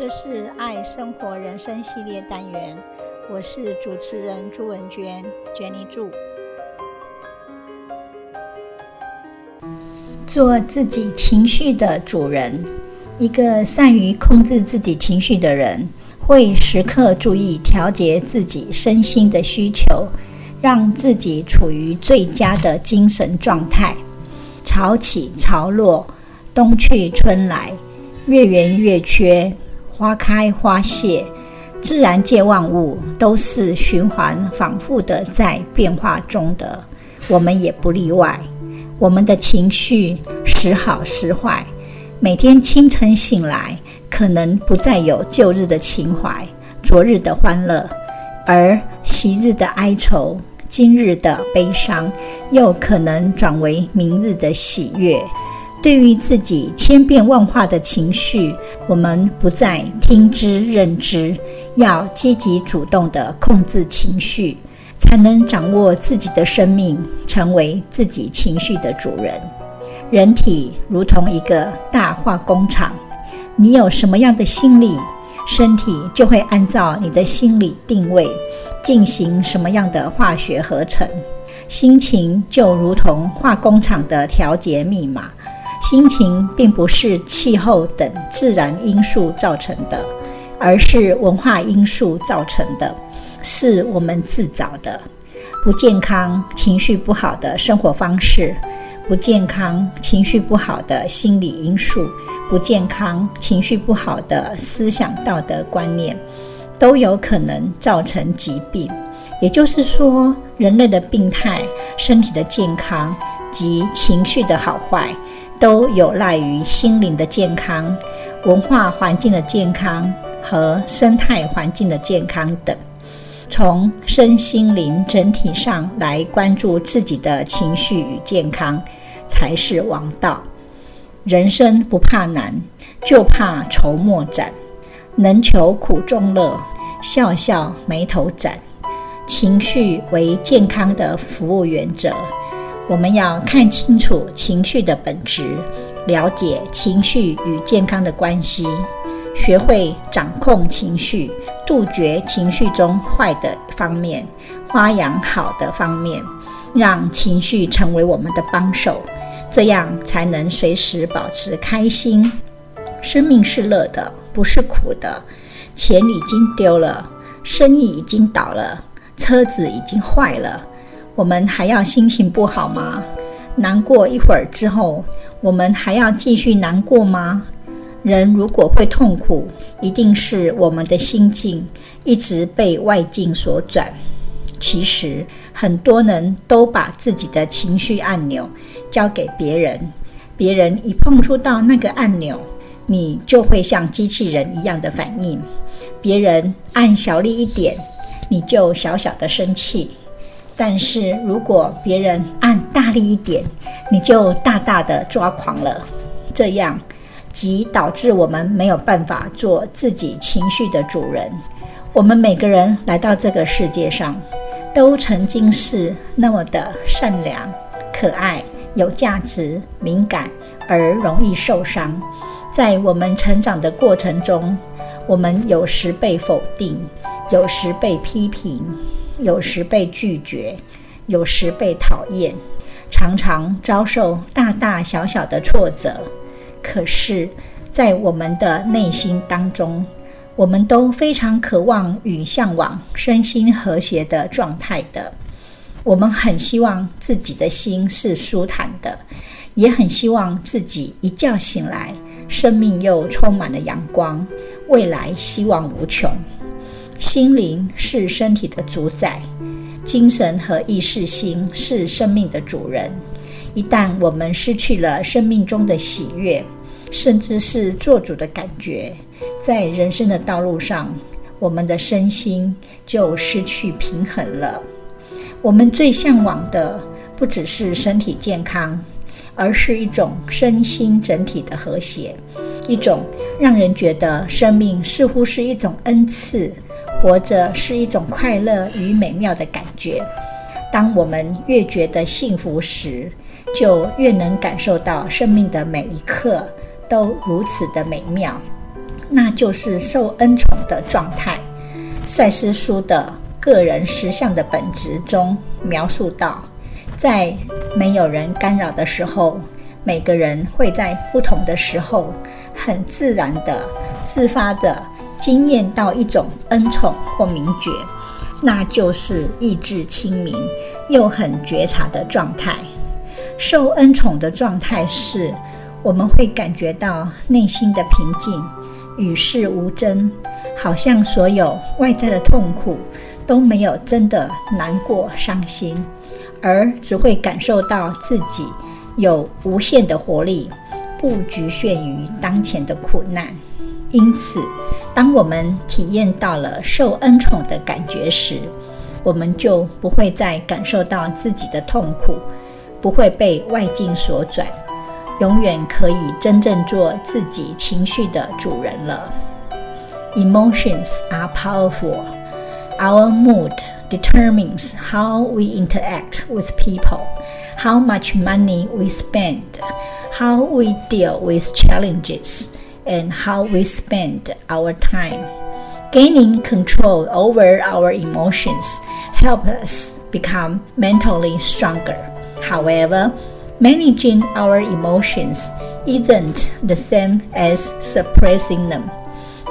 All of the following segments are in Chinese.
这是爱生活人生系列单元，我是主持人朱文娟，Jenny 朱。做自己情绪的主人，一个善于控制自己情绪的人，会时刻注意调节自己身心的需求，让自己处于最佳的精神状态。潮起潮落，冬去春来，月圆月缺。花开花谢，自然界万物都是循环反复的在变化中的，我们也不例外。我们的情绪时好时坏，每天清晨醒来，可能不再有旧日的情怀、昨日的欢乐，而昔日的哀愁、今日的悲伤，又可能转为明日的喜悦。对于自己千变万化的情绪，我们不再听之任之，要积极主动地控制情绪，才能掌握自己的生命，成为自己情绪的主人。人体如同一个大化工厂，你有什么样的心理，身体就会按照你的心理定位，进行什么样的化学合成。心情就如同化工厂的调节密码。心情并不是气候等自然因素造成的，而是文化因素造成的，是我们自找的。不健康、情绪不好的生活方式，不健康、情绪不好的心理因素，不健康、情绪不好的思想道德观念，都有可能造成疾病。也就是说，人类的病态、身体的健康及情绪的好坏。都有赖于心灵的健康、文化环境的健康和生态环境的健康等。从身心灵整体上来关注自己的情绪与健康，才是王道。人生不怕难，就怕愁莫展。能求苦中乐，笑笑眉头展。情绪为健康的服务原则。我们要看清楚情绪的本质，了解情绪与健康的关系，学会掌控情绪，杜绝情绪中坏的方面，发扬好的方面，让情绪成为我们的帮手，这样才能随时保持开心。生命是乐的，不是苦的。钱已经丢了，生意已经倒了，车子已经坏了。我们还要心情不好吗？难过一会儿之后，我们还要继续难过吗？人如果会痛苦，一定是我们的心境一直被外境所转。其实很多人都把自己的情绪按钮交给别人，别人一碰触到那个按钮，你就会像机器人一样的反应。别人按小力一点，你就小小的生气。但是如果别人按大力一点，你就大大的抓狂了，这样即导致我们没有办法做自己情绪的主人。我们每个人来到这个世界上，都曾经是那么的善良、可爱、有价值、敏感而容易受伤。在我们成长的过程中，我们有时被否定，有时被批评。有时被拒绝，有时被讨厌，常常遭受大大小小的挫折。可是，在我们的内心当中，我们都非常渴望与向往身心和谐的状态的。我们很希望自己的心是舒坦的，也很希望自己一觉醒来，生命又充满了阳光，未来希望无穷。心灵是身体的主宰，精神和意识心是生命的主人。一旦我们失去了生命中的喜悦，甚至是做主的感觉，在人生的道路上，我们的身心就失去平衡了。我们最向往的不只是身体健康，而是一种身心整体的和谐，一种让人觉得生命似乎是一种恩赐。活着是一种快乐与美妙的感觉。当我们越觉得幸福时，就越能感受到生命的每一刻都如此的美妙。那就是受恩宠的状态。赛斯书的个人实相的本质中描述到，在没有人干扰的时候，每个人会在不同的时候，很自然的、自发的经验到一种恩宠或明觉，那就是意志清明又很觉察的状态。受恩宠的状态是，我们会感觉到内心的平静，与世无争，好像所有外在的痛苦都没有真的难过、伤心，而只会感受到自己有无限的活力，不局限于当前的苦难。因此，当我们体验到了受恩宠的感觉时，我们就不会再感受到自己的痛苦。不会被外境所转，永远可以真正做自己情绪的主人了。Emotions are powerful. Our mood determines how we interact with people, how much money we spend, how we deal with challenges, and how we spend our time. Gaining control over our emotions helps us become mentally stronger. However, managing our emotions isn't the same as suppressing them.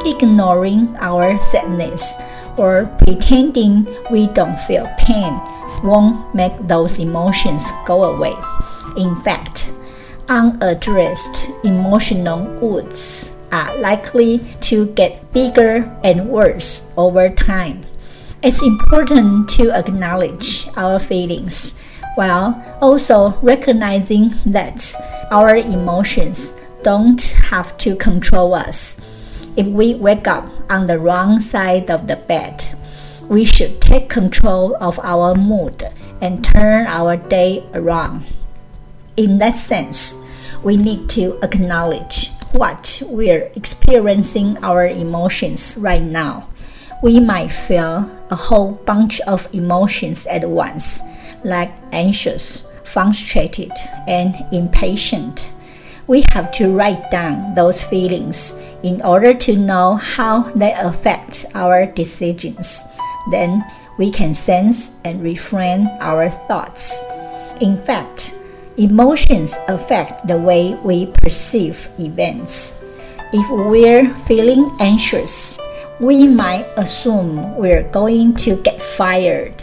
Ignoring our sadness or pretending we don't feel pain won't make those emotions go away. In fact, unaddressed emotional wounds are likely to get bigger and worse over time. It's important to acknowledge our feelings while also recognizing that our emotions don't have to control us. If we wake up on the wrong side of the bed, we should take control of our mood and turn our day around. In that sense, we need to acknowledge what we're experiencing our emotions right now. We might feel a whole bunch of emotions at once like anxious, frustrated, and impatient. We have to write down those feelings in order to know how they affect our decisions. Then we can sense and reframe our thoughts. In fact, emotions affect the way we perceive events. If we're feeling anxious, we might assume we're going to get fired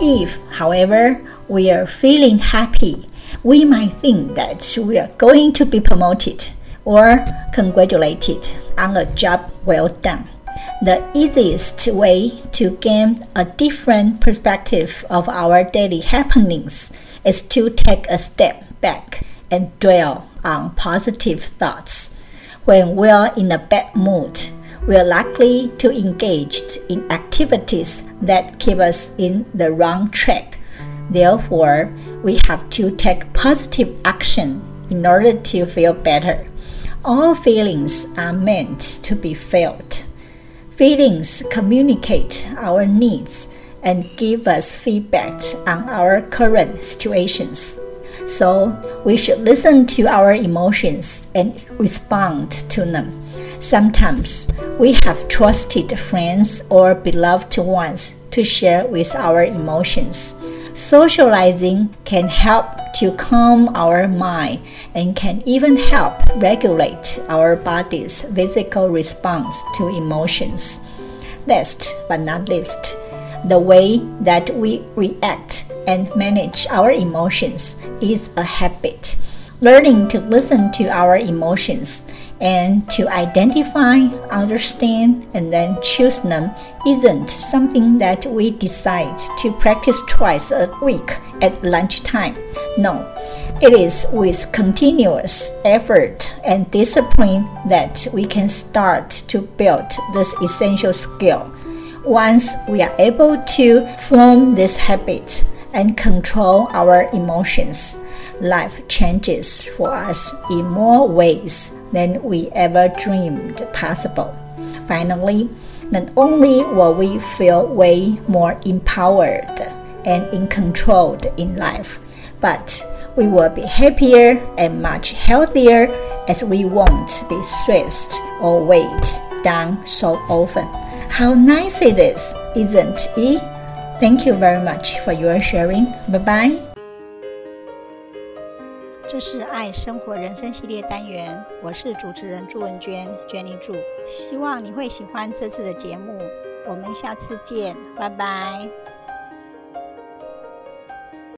if, however, we are feeling happy, we might think that we are going to be promoted or congratulated on a job well done. The easiest way to gain a different perspective of our daily happenings is to take a step back and dwell on positive thoughts. When we are in a bad mood, we are likely to engage in activities that keep us in the wrong track. Therefore, we have to take positive action in order to feel better. All feelings are meant to be felt. Feelings communicate our needs and give us feedback on our current situations. So, we should listen to our emotions and respond to them. Sometimes we have trusted friends or beloved ones to share with our emotions. Socializing can help to calm our mind and can even help regulate our body's physical response to emotions. Last but not least, the way that we react and manage our emotions is a habit. Learning to listen to our emotions and to identify, understand, and then choose them isn't something that we decide to practice twice a week at lunchtime. No, it is with continuous effort and discipline that we can start to build this essential skill. Once we are able to form this habit and control our emotions, life changes for us in more ways than we ever dreamed possible. Finally, not only will we feel way more empowered and in control in life, but we will be happier and much healthier as we won't be stressed or weighed down so often. How nice it is, isn't it? Thank you very much for your sharing. Bye bye. 这是爱生活人生系列单元，我是主持人朱文娟，Jenny 朱，希望你会喜欢这次的节目。我们下次见，拜拜。